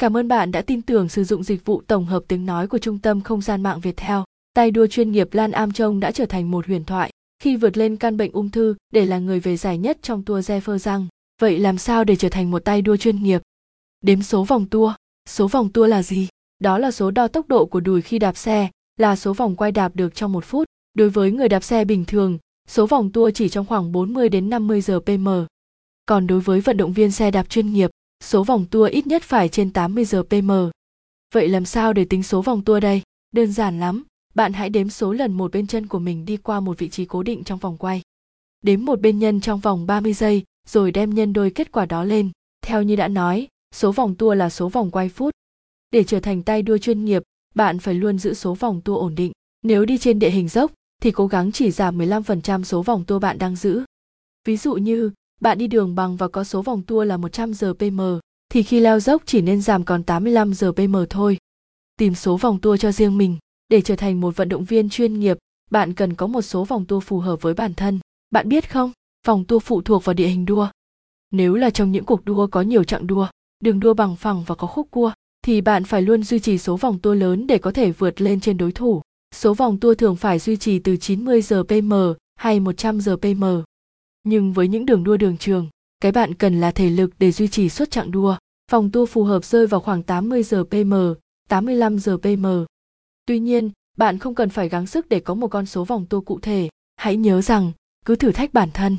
Cảm ơn bạn đã tin tưởng sử dụng dịch vụ tổng hợp tiếng nói của Trung tâm Không gian mạng Việt Theo. Tay đua chuyên nghiệp Lan Am Trông đã trở thành một huyền thoại khi vượt lên căn bệnh ung thư để là người về giải nhất trong tour Zephyr răng. Vậy làm sao để trở thành một tay đua chuyên nghiệp? Đếm số vòng tua. Số vòng tua là gì? Đó là số đo tốc độ của đùi khi đạp xe, là số vòng quay đạp được trong một phút. Đối với người đạp xe bình thường, số vòng tua chỉ trong khoảng 40 đến 50 giờ pm. Còn đối với vận động viên xe đạp chuyên nghiệp, số vòng tua ít nhất phải trên 80 giờ pm. Vậy làm sao để tính số vòng tua đây? Đơn giản lắm, bạn hãy đếm số lần một bên chân của mình đi qua một vị trí cố định trong vòng quay. Đếm một bên nhân trong vòng 30 giây, rồi đem nhân đôi kết quả đó lên. Theo như đã nói, số vòng tua là số vòng quay phút. Để trở thành tay đua chuyên nghiệp, bạn phải luôn giữ số vòng tua ổn định. Nếu đi trên địa hình dốc, thì cố gắng chỉ giảm 15% số vòng tua bạn đang giữ. Ví dụ như, bạn đi đường bằng và có số vòng tua là 100 giờ pm, thì khi leo dốc chỉ nên giảm còn 85 giờ pm thôi. Tìm số vòng tua cho riêng mình. Để trở thành một vận động viên chuyên nghiệp, bạn cần có một số vòng tua phù hợp với bản thân. Bạn biết không, vòng tua phụ thuộc vào địa hình đua. Nếu là trong những cuộc đua có nhiều chặng đua, đường đua bằng phẳng và có khúc cua, thì bạn phải luôn duy trì số vòng tua lớn để có thể vượt lên trên đối thủ. Số vòng tua thường phải duy trì từ 90 giờ pm hay 100 giờ pm. Nhưng với những đường đua đường trường, cái bạn cần là thể lực để duy trì suốt chặng đua. Vòng tua phù hợp rơi vào khoảng 80 giờ pm, 85 giờ pm. Tuy nhiên, bạn không cần phải gắng sức để có một con số vòng tua cụ thể. Hãy nhớ rằng, cứ thử thách bản thân.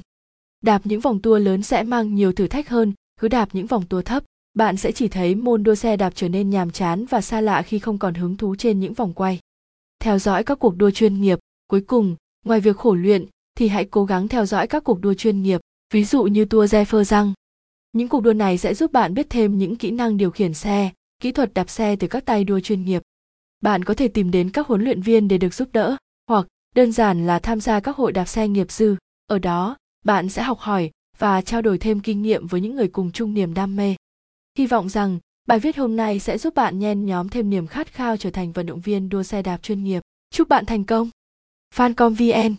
Đạp những vòng tua lớn sẽ mang nhiều thử thách hơn, cứ đạp những vòng tua thấp. Bạn sẽ chỉ thấy môn đua xe đạp trở nên nhàm chán và xa lạ khi không còn hứng thú trên những vòng quay. Theo dõi các cuộc đua chuyên nghiệp, cuối cùng, ngoài việc khổ luyện, thì hãy cố gắng theo dõi các cuộc đua chuyên nghiệp, ví dụ như tour Zephyr răng. Những cuộc đua này sẽ giúp bạn biết thêm những kỹ năng điều khiển xe, kỹ thuật đạp xe từ các tay đua chuyên nghiệp. Bạn có thể tìm đến các huấn luyện viên để được giúp đỡ, hoặc đơn giản là tham gia các hội đạp xe nghiệp dư. Ở đó, bạn sẽ học hỏi và trao đổi thêm kinh nghiệm với những người cùng chung niềm đam mê. Hy vọng rằng bài viết hôm nay sẽ giúp bạn nhen nhóm thêm niềm khát khao trở thành vận động viên đua xe đạp chuyên nghiệp. Chúc bạn thành công! Fancom VN